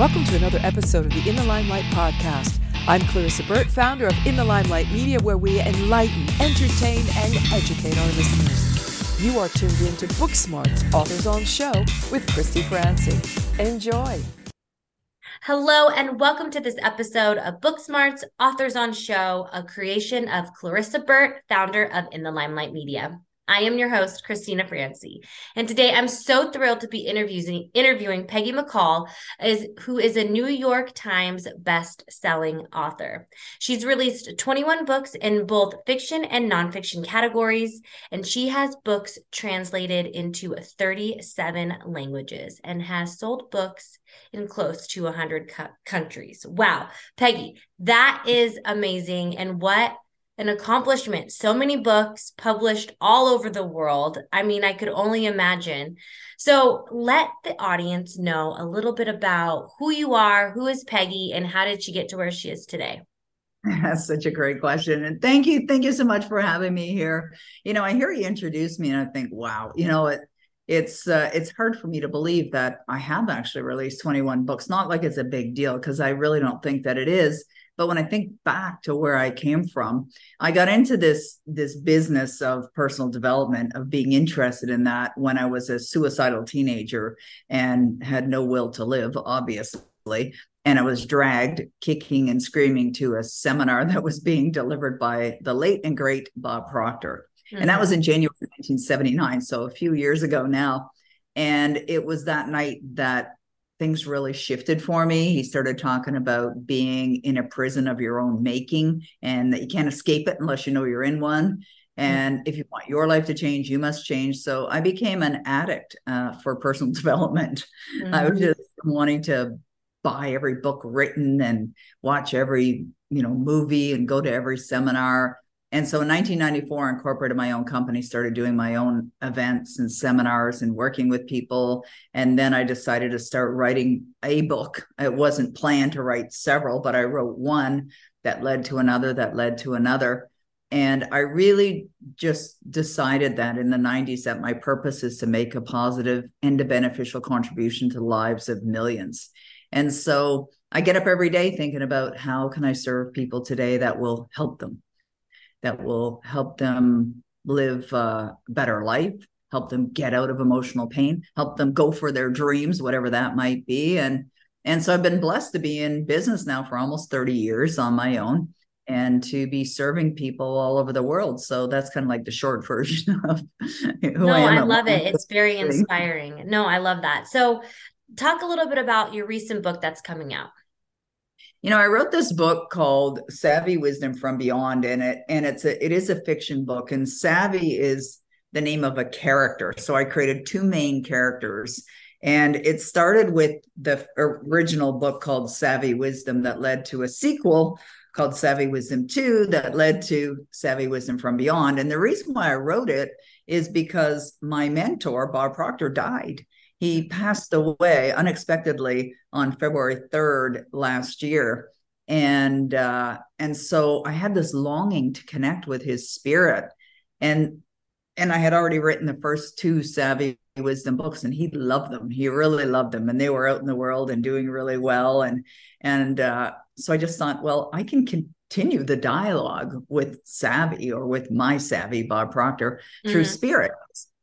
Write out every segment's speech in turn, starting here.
Welcome to another episode of the In the Limelight podcast. I'm Clarissa Burt, founder of In the Limelight Media, where we enlighten, entertain, and educate our listeners. You are tuned in to Booksmart's Authors on Show with Christy Francy. Enjoy. Hello, and welcome to this episode of Booksmart's Authors on Show, a creation of Clarissa Burt, founder of In the Limelight Media. I am your host, Cristina Francy, and today I'm so thrilled to be interviewing interviewing Peggy McColl, is who is a New York Times best-selling author. She's released 21 books in both fiction and nonfiction categories, and she has books translated into 37 languages and has sold books in close to 100 countries. Wow, Peggy, that is amazing, and what an accomplishment. So many books published all over the world. I mean, I could only imagine. So let the audience know a little bit about who you are, who is Peggy, and how did she get to where she is today? That's such a great question. And thank you. Thank you so much for having me here. You know, I hear you introduce me and I think, wow, you know, it, it's uh, it's hard for me to believe that I have actually released 21 books. Not like it's a big deal because I really don't think that it is. But when I think back to where I came from, I got into this this business of personal development, of being interested in that when I was a suicidal teenager and had no will to live, obviously. And I was dragged kicking and screaming to a seminar that was being delivered by the late and great Bob Proctor. Mm-hmm. And that was in January 1979, so a few years ago now. And it was that night that things really shifted for me. He started talking about being in a prison of your own making and that you can't escape it unless you know you're in one. And if you want your life to change, you must change. So I became an addict uh, for personal development. Mm-hmm. I was mm-hmm. just wanting to buy every book written and watch every you know movie and go to every seminar and so in 1994, I incorporated my own company, started doing my own events and seminars and working with people. And then I decided to start writing a book. It wasn't planned to write several, but I wrote one that led to another, that led to another. And I really just decided that in the 90s that my purpose is to make a positive and a beneficial contribution to the lives of millions. And so I get up every day thinking about how can I serve people today that will help them that will help them live a better life, help them get out of emotional pain, help them go for their dreams, whatever that might be. And and so I've been blessed to be in business now for almost 30 years on my own and to be serving people all over the world. So that's kind of like the short version of no, I, I love it. It's very inspiring. No, I love that. So talk a little bit about your recent book that's coming out you know i wrote this book called savvy wisdom from beyond in it and it's a it is a fiction book and savvy is the name of a character. So i created two main characters and it started with the original book called savvy wisdom that led to a sequel called savvy wisdom 2 that led to savvy wisdom from beyond. And the reason why i wrote it is because my mentor bob proctor died he passed away unexpectedly on February 3rd last year. And uh, and so I had this longing to connect with his spirit. And and I had already written the first two savvy wisdom books and he loved them. He really loved them. And they were out in the world and doing really well. And and uh, so I just thought, well, I can continue the dialogue with Savvy or with my Savvy, Bob Proctor, through mm-hmm. spirit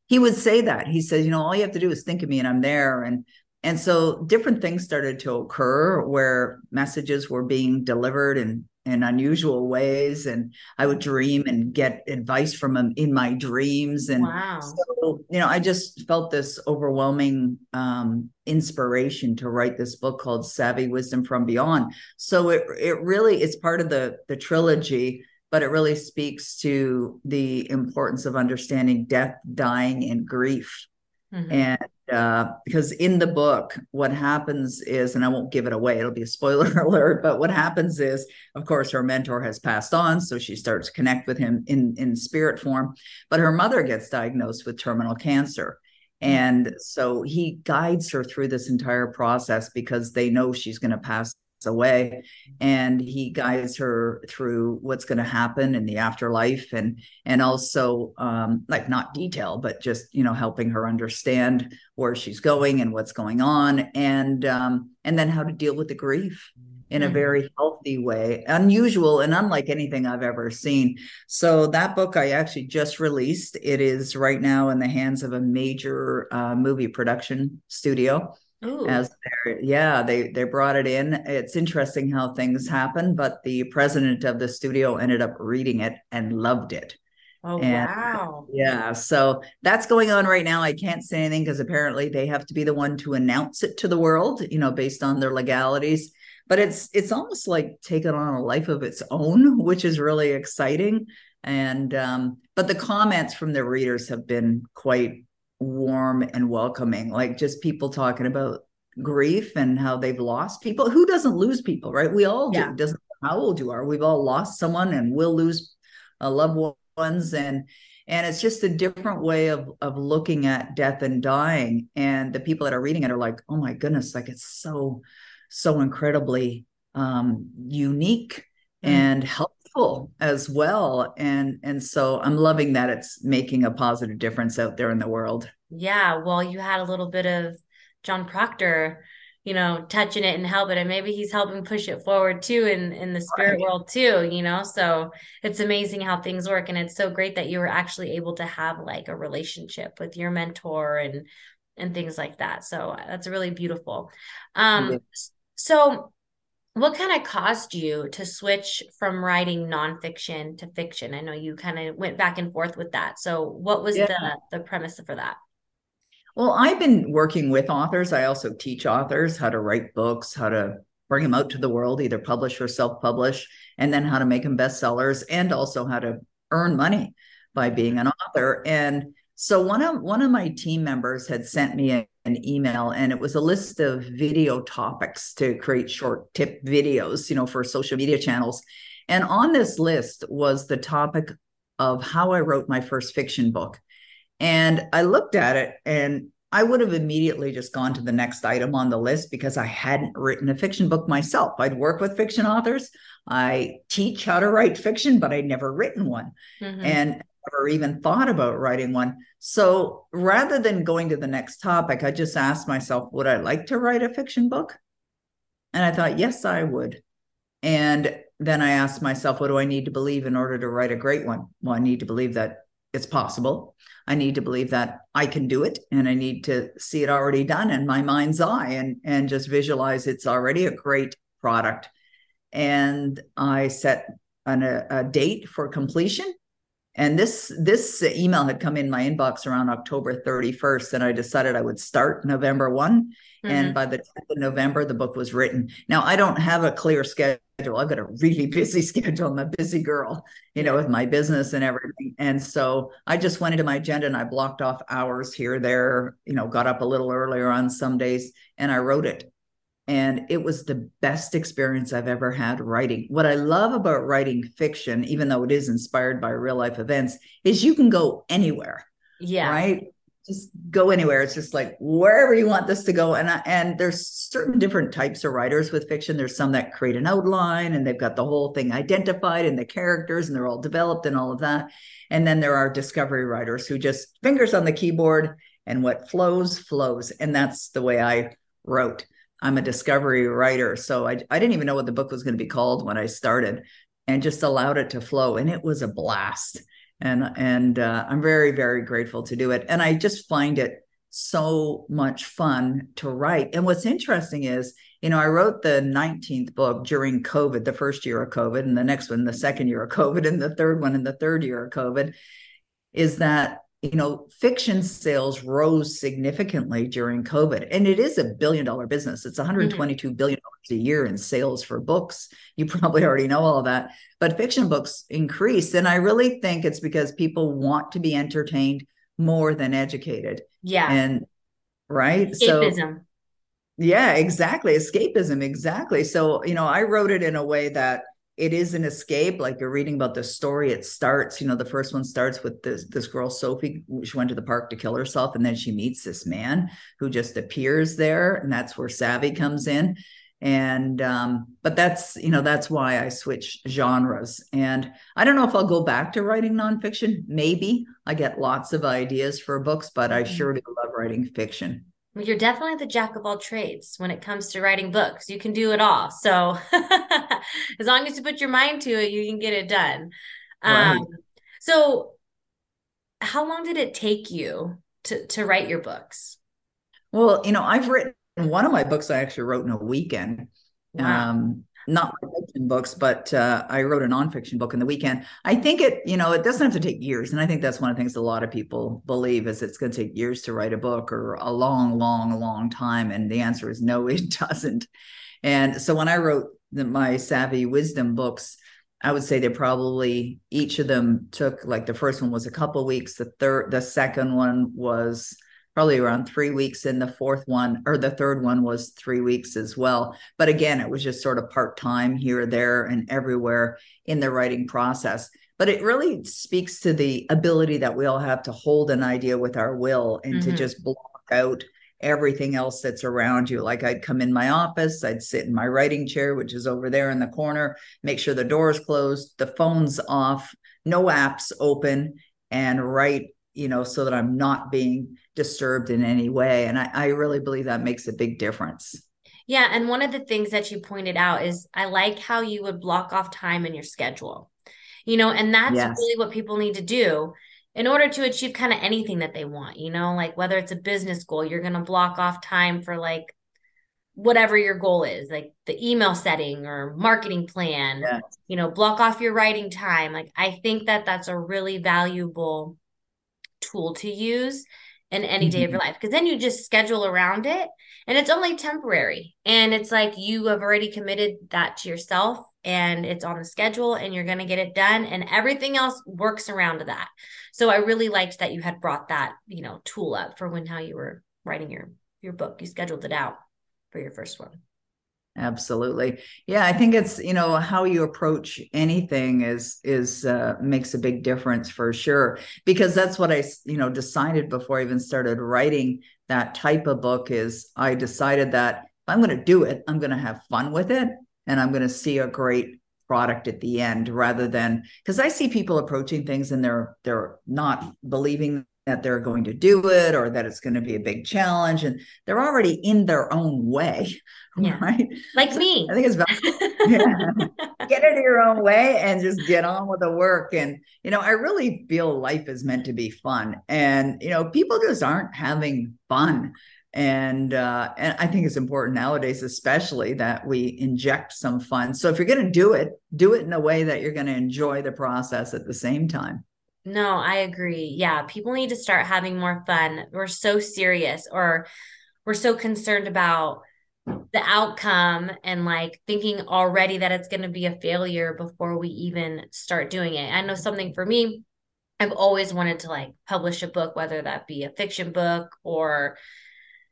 he would say that. He says you know all you have to do is think of me and i'm there. And and so different things started to occur where messages were being delivered in in unusual ways. And i would dream and get advice from him in my dreams. And wow. so you know i just felt this overwhelming um, inspiration to write this book called savvy wisdom from beyond. So it it really is part of the the trilogy but it really speaks to the importance of understanding death, dying, and grief. Mm-hmm. And uh, because in the book, what happens is, and I won't give it away, it'll be a spoiler alert, but what happens is, of course, her mentor has passed on. So she starts to connect with him in, in spirit form, but her mother gets diagnosed with terminal cancer. Mm-hmm. And so he guides her through this entire process because they know she's going to pass away and he guides her through what's going to happen in the afterlife and and also um like not detail but just you know helping her understand where she's going and what's going on and um and then how to deal with the grief in a mm-hmm. very healthy way unusual and unlike anything i've ever seen so that book i actually just released it is right now in the hands of a major uh, movie production studio Ooh. as yeah they they brought it in. It's interesting how things happen but the president of the studio ended up reading it and loved it. Oh and, wow. yeah so that's going on right now. I can't say anything because apparently they have to be the one to announce it to the world you know based on their legalities. But it's it's almost like taken on a life of its own which is really exciting. And um but the comments from the readers have been quite warm and welcoming like just people talking about grief and how they've lost people. Who doesn't lose people right? We all do. Yeah. doesn't how old you are. We've all lost someone and we'll lose uh, loved ones. And and it's just a different way of of looking at death and dying. And the people that are reading it are like oh my goodness like it's so so incredibly um unique mm. and helpful as well and and so i'm loving that it's making a positive difference out there in the world. Yeah well you had a little bit of john proctor you know touching it and helping and maybe he's helping push it forward too in in the spirit right. world too you know? So it's amazing how things work and it's so great that you were actually able to have like a relationship with your mentor and and things like that. So that's really beautiful. Um mm-hmm. so what kind of caused you to switch from writing nonfiction to fiction? I know you kind of went back and forth with that. So what was yeah. the the premise for that? Well, I've been working with authors. I also teach authors how to write books, how to bring them out to the world, either publish or self-publish, and then how to make them bestsellers and also how to earn money by being an author. And so one of one of my team members had sent me a, an email and it was a list of video topics to create short tip videos, you know, for social media channels. And on this list was the topic of how I wrote my first fiction book. And I looked at it and I would have immediately just gone to the next item on the list because I hadn't written a fiction book myself. I'd work with fiction authors. I teach how to write fiction, but I'd never written one. Mm-hmm. And never even thought about writing one. So rather than going to the next topic, I just asked myself, would I like to write a fiction book? And I thought, yes, I would. And then I asked myself, what do I need to believe in order to write a great one? Well, I need to believe that it's possible. I need to believe that I can do it and I need to see it already done in my mind's eye and, and just visualize it's already a great product. And I set an, a, a date for completion and this this email had come in my inbox around October 31st, and I decided I would start November one. Mm-hmm. And by the 10th of November, the book was written. Now I don't have a clear schedule. I've got a really busy schedule. I'm a busy girl, you know, with my business and everything. And so I just went into my agenda and I blocked off hours here, there, you know, got up a little earlier on some days and I wrote it and it was the best experience I've ever had writing. What I love about writing fiction, even though it is inspired by real life events, is you can go anywhere. Yeah. Right. Just go anywhere. It's just like wherever you want this to go. And I, and there's certain different types of writers with fiction. There's some that create an outline and they've got the whole thing identified and the characters and they're all developed and all of that. And then there are discovery writers who just fingers on the keyboard and what flows flows. And that's the way I wrote. I'm a discovery writer. So I, I didn't even know what the book was going to be called when I started and just allowed it to flow. And it was a blast. And, and uh, I'm very, very grateful to do it. And I just find it so much fun to write. And what's interesting is, you know, I wrote the 19th book during COVID, the first year of COVID, and the next one, the second year of COVID, and the third one in the third year of COVID. Is that you know, fiction sales rose significantly during COVID. And it is a billion dollar business. It's $122 mm-hmm. billion dollars a year in sales for books. You probably already know all that. But fiction books increased. And I really think it's because people want to be entertained more than educated. Yeah. And right. Escapism. So yeah, exactly. Escapism. Exactly. So, you know, I wrote it in a way that it is an escape like you're reading about the story it starts you know the first one starts with this this girl sophie she went to the park to kill herself and then she meets this man who just appears there and that's where savvy comes in. And um, but that's you know that's why i switch genres. And i don't know if i'll go back to writing nonfiction. Maybe i get lots of ideas for books but i sure do love writing fiction you're definitely the jack of all trades when it comes to writing books you can do it all so as long as you put your mind to it you can get it done right. um, so how long did it take you to to write your books well you know i've written one of my books I actually wrote in a weekend. Wow. Um, not fiction books, but uh, I wrote a nonfiction book in the weekend. I think it, you know, it doesn't have to take years, and I think that's one of the things a lot of people believe is it's going to take years to write a book or a long, long, long time. And the answer is no, it doesn't. And so when I wrote the, my Savvy Wisdom books, I would say they probably each of them took like the first one was a couple weeks, the third, the second one was probably around three weeks and the fourth one or the third one was three weeks as well but again it was just sort of part-time here there and everywhere in the writing process but it really speaks to the ability that we all have to hold an idea with our will and mm-hmm. to just block out everything else that's around you. Like I'd come in my office, I'd sit in my writing chair, which is over there in the corner, make sure the door is closed, the phone's off, no apps open, and write, you know, so that I'm not being disturbed in any way. And I, I really believe that makes a big difference. Yeah. And one of the things that you pointed out is I like how you would block off time in your schedule, you know, and that's yes. really what people need to do in order to achieve kind of anything that they want, you know, like whether it's a business goal, you're going to block off time for like whatever your goal is, like the email setting or marketing plan, yes. you know, block off your writing time. Like I think that that's a really valuable tool to use in any day of your mm-hmm. life because then you just schedule around it and it's only temporary and it's like you have already committed that to yourself and it's on the schedule and you're going to get it done and everything else works around that. So i really liked that you had brought that you know tool up for when how you were writing your your book. You scheduled it out for your first one absolutely. Yeah i think it's you know how you approach anything is is uh, makes a big difference for sure because that's what i you know decided before i even started writing that type of book is i decided that if i'm going to do it i'm going to have fun with it and i'm going to see a great product at the end rather than because i see people approaching things and they're they're not believing that they're going to do it or that it's going to be a big challenge and they're already in their own way yeah. right like so me i think it's about yeah. get it your own way and just get on with the work and you know i really feel life is meant to be fun and you know people just aren't having fun and uh, and I think it's important nowadays, especially that we inject some fun. So if you're going to do it, do it in a way that you're going to enjoy the process at the same time. No, I agree. Yeah, people need to start having more fun. We're so serious or we're so concerned about the outcome and like thinking already that it's going to be a failure before we even start doing it. I know something for me, I've always wanted to like publish a book, whether that be a fiction book or,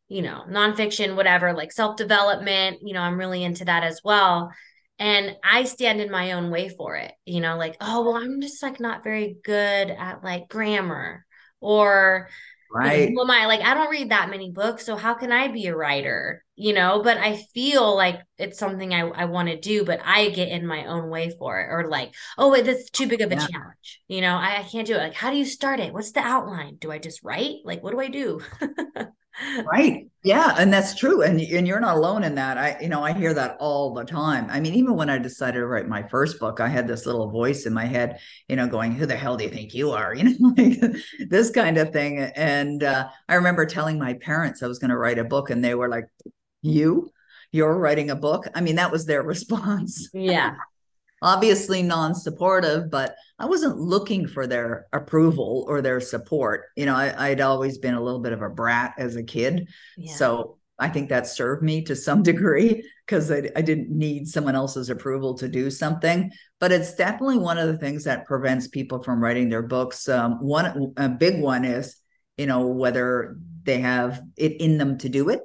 you know, nonfiction, whatever, like self development. You know, I'm really into that as well and i stand in my own way for it you know like oh well i'm just like not very good at like grammar or right. you know, i? Like i don't read that many books so how can i be a writer you know? But i feel like it's something i, I want to do but i get in my own way for it or like oh wait, that's too big of a yeah. challenge you know? I, I can't do it. Like how do you start it? What's the outline? Do i just write? Like what do i do right. Yeah and that's true and, and you're not alone in that. I you know i hear that all the time. I mean even when i decided to write my first book i had this little voice in my head you know going who the hell do you think you are? You know like this kind of thing and uh, i remember telling my parents i was going to write a book and they were like you? You're writing a book? I mean that was their response. Yeah obviously non-supportive but i wasn't looking for their approval or their support. You know I, would always been a little bit of a brat as a kid. Yeah. so i think that served me to some degree because I, I didn't need someone else's approval to do something. But it's definitely one of the things that prevents people from writing their books. Um, one a big one is you know whether they have it in them to do it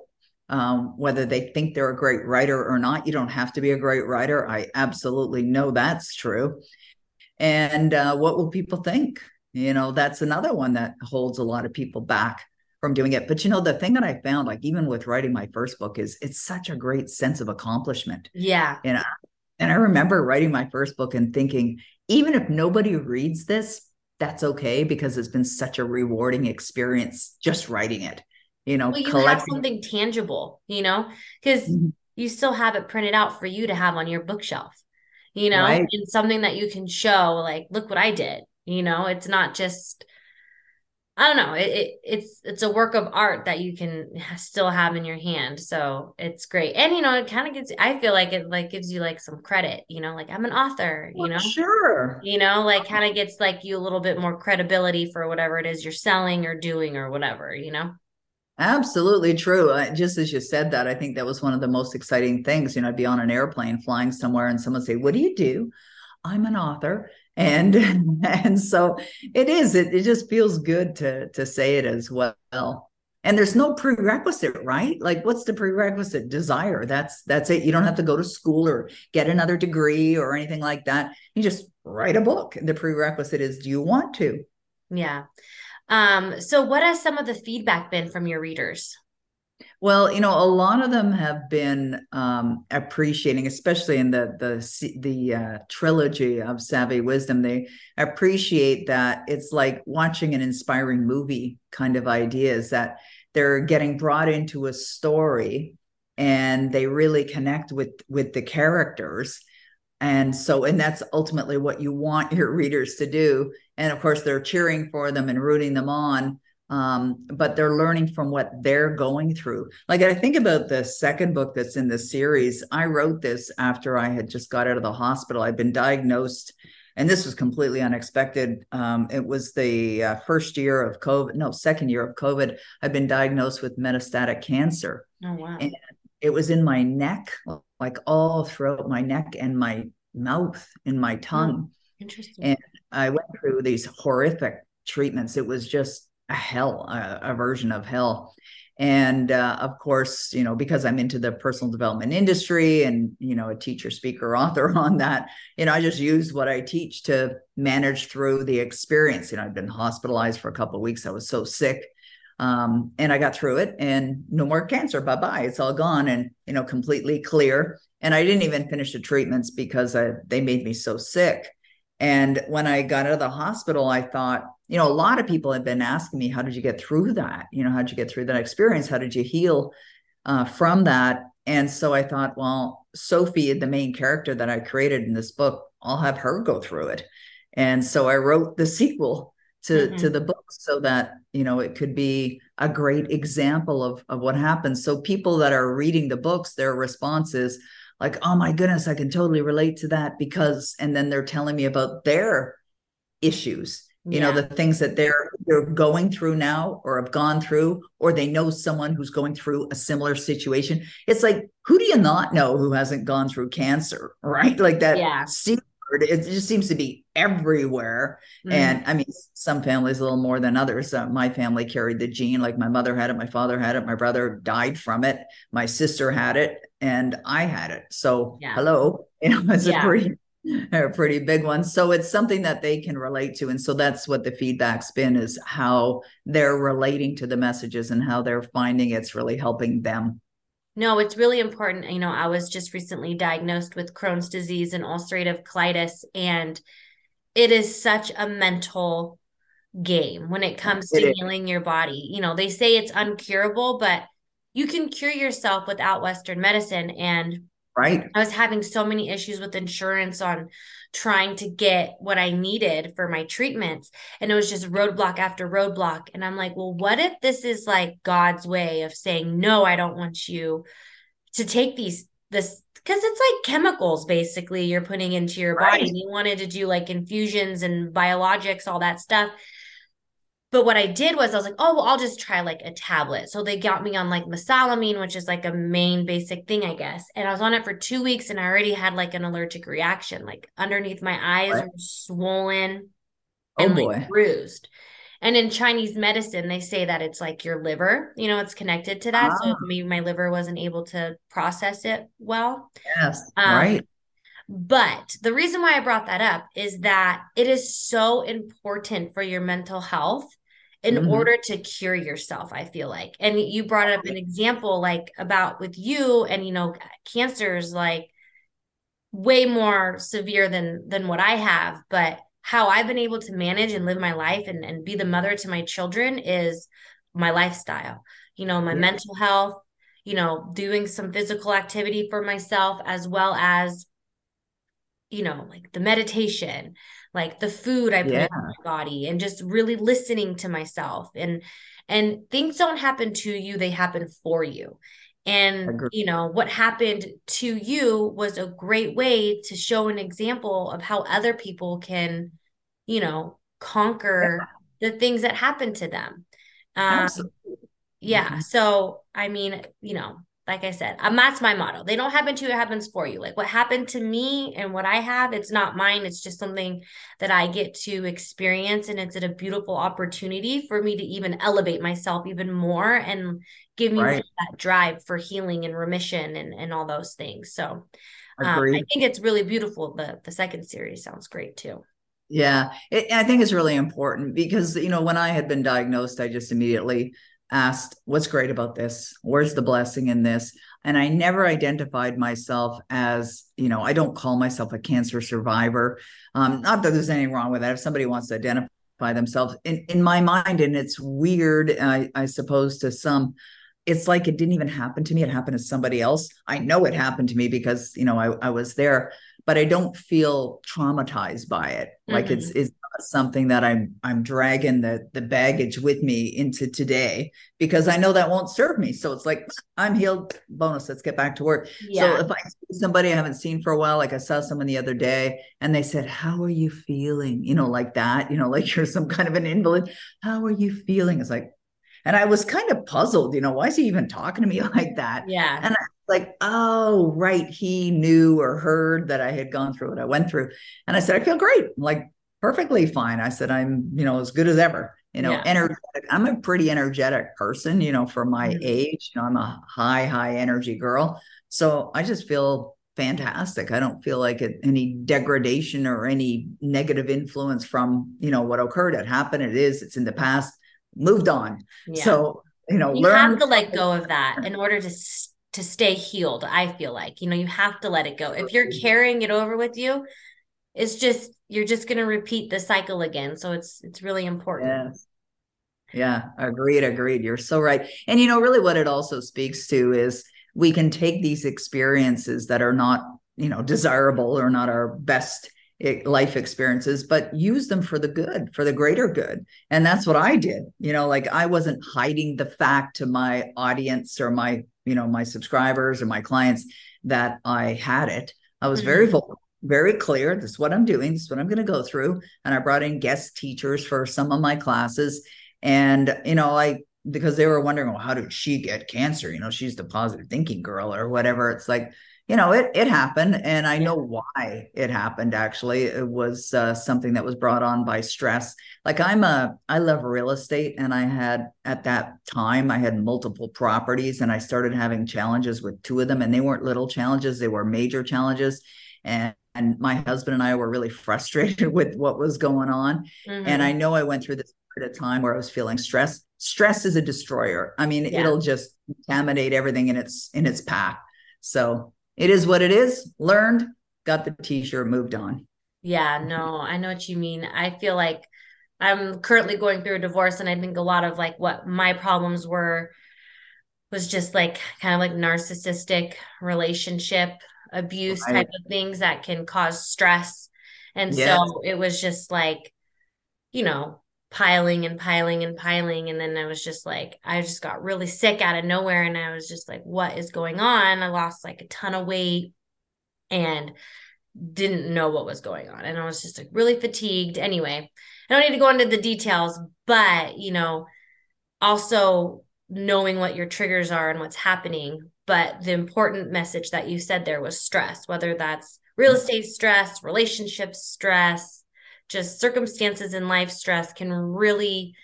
um, whether they think they're a great writer or not. You don't have to be a great writer. I absolutely know that's true. And uh, what will people think? You know, that's another one that holds a lot of people back from doing it. But you know, the thing that I found, like even with writing my first book, is it's such a great sense of accomplishment. Yeah. And I, and I remember writing my first book and thinking, even if nobody reads this, that's okay because it's been such a rewarding experience just writing it. You know, well, you have something tangible, you know, because mm-hmm. you still have it printed out for you to have on your bookshelf, you know, right. and something that you can show, like, look what I did. You know, it's not just I don't know. It, it, it's it's a work of art that you can still have in your hand. So it's great, and you know, it kind of gives. I feel like it like gives you like some credit. You know, like I'm an author. You know, sure. You know, like kind of gets like you a little bit more credibility for whatever it is you're selling or doing or whatever. You know. Absolutely true. Uh, just as you said that, I think that was one of the most exciting things. You know, I'd be on an airplane flying somewhere, and someone say, "What do you do?" I'm an author. And and so it is. It, it just feels good to to say it as well. And there's no prerequisite right? Like what's the prerequisite? Desire. That's that's it. You don't have to go to school or get another degree or anything like that. You just write a book. The prerequisite is do you want to? Yeah um so what has some of the feedback been from your readers well, you know, a lot of them have been um, appreciating, especially in the the the uh, trilogy of Savvy Wisdom. They appreciate that it's like watching an inspiring movie kind of ideas that they're getting brought into a story and they really connect with with the characters and so and that's ultimately what you want your readers to do and of course they're cheering for them and rooting them on um, but they're learning from what they're going through. Like I think about the second book that's in the series. I wrote this after I had just got out of the hospital. I'd been diagnosed, and this was completely unexpected. Um, it was the uh, first year of COVID, no, second year of COVID. i'd been diagnosed with metastatic cancer. Oh wow! And it was in my neck, like all throughout my neck and my mouth and my tongue. Oh, interesting. And I went through these horrific treatments. It was just a hell, a, a version of hell. And uh, of course, you know, because I'm into the personal development industry and, you know, a teacher, speaker, author on that, you know, I just used what I teach to manage through the experience. You know, I've been hospitalized for a couple of weeks. I was so sick. Um, and I got through it and no more cancer. Bye bye. It's all gone and, you know, completely clear. And I didn't even finish the treatments because I, they made me so sick. And when I got out of the hospital, I thought, you know, a lot of people have been asking me, how did you get through that? You know, how did you get through that experience? How did you heal uh, from that? And so I thought, well, Sophie, the main character that I created in this book, I'll have her go through it. And so I wrote the sequel to mm-hmm. to the book so that you know it could be a great example of of what happens so people that are reading the books their response is like, oh my goodness, I can totally relate to that because, and then they're telling me about their issues, you yeah. know, the things that they're they're going through now or have gone through, or they know someone who's going through a similar situation. It's like, who do you not know who hasn't gone through cancer, right? Like that yeah. It just seems to be everywhere. Mm. And I mean, some families a little more than others. Uh, my family carried the gene, like my mother had it, my father had it, my brother died from it, my sister had it, and I had it. So, yeah. hello, know, it's yeah. a pretty a pretty big one. So it's something that they can relate to. And so that's what the feedback's been is how they're relating to the messages and how they're finding it's really helping them. No, it's really important. You know, I was just recently diagnosed with Crohn's disease and ulcerative colitis, and it is such a mental game when it comes to healing your body. You know, they say it's uncurable, but you can cure yourself without Western medicine. And right, I was having so many issues with insurance on trying to get what I needed for my treatments. And it was just roadblock after roadblock. And I'm like, well, what if this is like God's way of saying, no, I don't want you to take these, this, because it's like chemicals basically you're putting into your right. body. You wanted to do like infusions and biologics, all that stuff. But what I did was I was like, oh, well, I'll just try like a tablet. So they got me on like mesalamine, which is like a main basic thing, I guess. And I was on it for two weeks and I already had like an allergic reaction. Like underneath my eyes what? were swollen oh, and boy. like bruised. And in Chinese medicine, they say that it's like your liver, you know, it's connected to that. Ah. So maybe my liver wasn't able to process it well. Yes. Um, right. But the reason why I brought that up is that it is so important for your mental health in mm-hmm. order to cure yourself i feel like and you brought up an example like about with you and you know cancer is like way more severe than than what i have but how i've been able to manage and live my life and, and be the mother to my children is my lifestyle you know my yeah. mental health you know doing some physical activity for myself as well as you know like the meditation like the food I put yeah. in my body and just really listening to myself and and things don't happen to you they happen for you and you know what happened to you was a great way to show an example of how other people can you know conquer yeah. the things that happen to them um, yeah mm-hmm. so i mean you know like I said, um, that's my motto. They don't happen to you, it happens for you. Like what happened to me and what I have, it's not mine. It's just something that I get to experience. And it's a beautiful opportunity for me to even elevate myself even more and give me right. that drive for healing and remission and, and all those things. So um, I think it's really beautiful. The, the second series sounds great too. Yeah, it, I think it's really important because, you know, when I had been diagnosed, I just immediately asked, What's great about this? Where's the blessing in this? And I never identified myself as, you know, I don't call myself a cancer survivor. Um, not that there's anything wrong with that. If somebody wants to identify themselves in, in my mind, and it's weird, I, I suppose, to some, it's like it didn't even happen to me. It happened to somebody else. I know it happened to me because, you know, I, I was there, but I don't feel traumatized by it. Mm-hmm. Like it's, it's something that I'm I'm dragging the the baggage with me into today because I know that won't serve me. So it's like I'm healed. Bonus. Let's get back to work. Yeah. So if I see somebody I haven't seen for a while, like I saw someone the other day, and they said, "How are you feeling?" You know, like that. You know, like you're some kind of an invalid. How are you feeling? It's like, and I was kind of puzzled. You know, why is he even talking to me like that? Yeah. And I was like, oh, right. He knew or heard that I had gone through what I went through. And I said, I feel great. I'm like, perfectly fine. I said, I'm, you know, as good as ever. You know, yeah. energetic. I'm a pretty energetic person, you know, for my mm-hmm. age. You know, I'm a high, high energy girl. So I just feel fantastic. I don't feel like it, any degradation or any negative influence from, you know, what occurred. It happened. It is, it's in the past, moved on. Yeah. So, you know, you learn- have to let go of that in order to to stay healed. I feel like, you know, you have to let it go. If you're carrying it over with you, it's just you're just going to repeat the cycle again so it's it's really important yes. yeah agreed agreed you're so right and you know really what it also speaks to is we can take these experiences that are not you know desirable or not our best life experiences but use them for the good for the greater good. And that's what i did you know like i wasn't hiding the fact to my audience or my you know my subscribers or my clients that i had it. I was mm-hmm. very vulnerable very clear this is what i'm doing this is what i'm going to go through. And i brought in guest teachers for some of my classes. And you know i because they were wondering well how did she get cancer? You know she's the positive thinking girl or whatever. It's like you know it it happened and i know why it happened actually it was uh, something that was brought on by stress like i'm a i love real estate and i had at that time i had multiple properties and i started having challenges with two of them and they weren't little challenges they were major challenges and and my husband and I were really frustrated with what was going on. Mm-hmm. And I know I went through this period of time where I was feeling stress. Stress is a destroyer. I mean, yeah. it'll just contaminate everything in its in its path. So it is what it is. Learned, got the t-shirt, moved on. Yeah, no, I know what you mean. I feel like I'm currently going through a divorce, and I think a lot of like what my problems were was just like kind of like narcissistic relationship abuse right. type of things that can cause stress. And yes. so it was just like, you know, piling and piling and piling. And then I was just like, I just got really sick out of nowhere. And I was just like, what is going on? I lost like a ton of weight and didn't know what was going on. And I was just like really fatigued. Anyway, I don't need to go into the details, but, you know, also knowing what your triggers are and what's happening but the important message that you said there was stress whether that's real mm-hmm. estate stress relationship stress just circumstances in life stress can really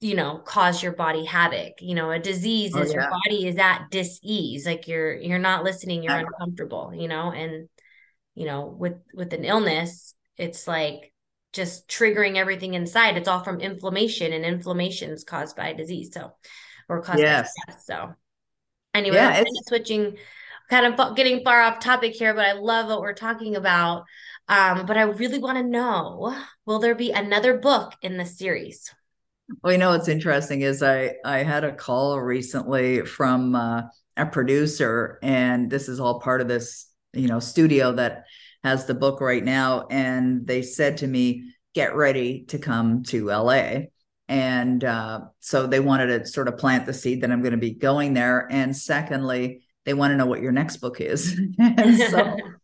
you know cause your body havoc you know a disease oh, is yeah. your body is at dis-ease like you're you're not listening you're uncomfortable you know and you know with with an illness it's like just triggering everything inside. It's all from inflammation, and inflammation is caused by disease. So, or caused yes. by stress. So, anyway, yeah, switching, kind of getting far off topic here, but I love what we're talking about. Um, but I really want to know: Will there be another book in the series? Well, you know what's interesting is I I had a call recently from uh, a producer, and this is all part of this you know studio that has the book right now, and they said to me, "Get ready to come to LA." And uh, so they wanted to sort of plant the seed that I'm going to be going there. And secondly, they want to know what your next book is. and so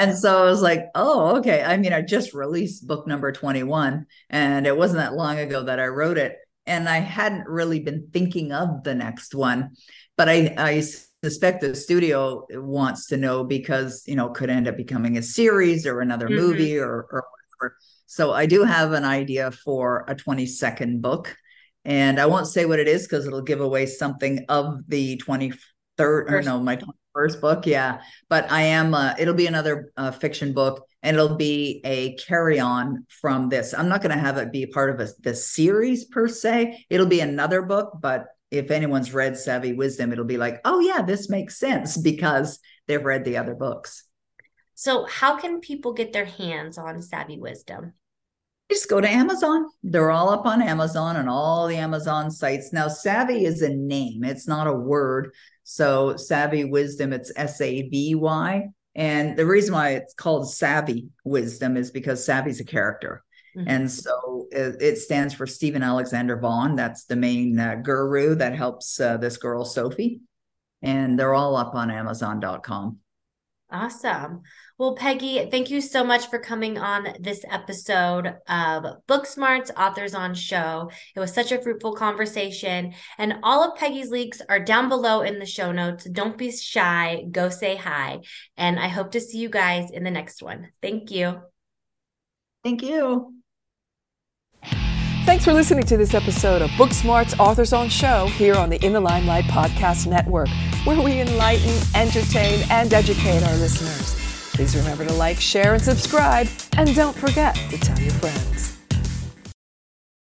and so I was like, oh, okay. I mean, I just released book number 21, and it wasn't that long ago that I wrote it. And I hadn't really been thinking of the next one, but I, I suspect the studio wants to know because, you know, could end up becoming a series or another mm-hmm. movie or, or whatever. So I do have an idea for a 22nd book. And I won't say what it is because it'll give away something of the 23rd, or no, my first book yeah but i am uh, it'll be another uh, fiction book and it'll be a carry on from this i'm not going to have it be part of a the series per se it'll be another book but if anyone's read savvy wisdom it'll be like oh yeah this makes sense because they've read the other books so how can people get their hands on savvy wisdom just go to Amazon. They're all up on Amazon and all the Amazon sites. Now, savvy is a name, it's not a word. So savvy wisdom, it's S A V Y. And the reason why it's called savvy wisdom is because savvy's a character. Mm-hmm. And so it, it, stands for Stephen Alexander Vaughn. That's the main uh, guru that helps uh, this girl, Sophie. And they're all up on Amazon.com. Awesome. Well, Peggy, thank you so much for coming on this episode of Book Smarts Authors on Show. It was such a fruitful conversation. And all of Peggy's links are down below in the show notes. Don't be shy, go say hi. And I hope to see you guys in the next one. Thank you. Thank you. Thanks for listening to this episode of Book Smarts Authors on Show here on the In the Limelight Podcast Network, where we enlighten, entertain, and educate our listeners. Please remember to like, share, and subscribe, and don't forget to tell your friends.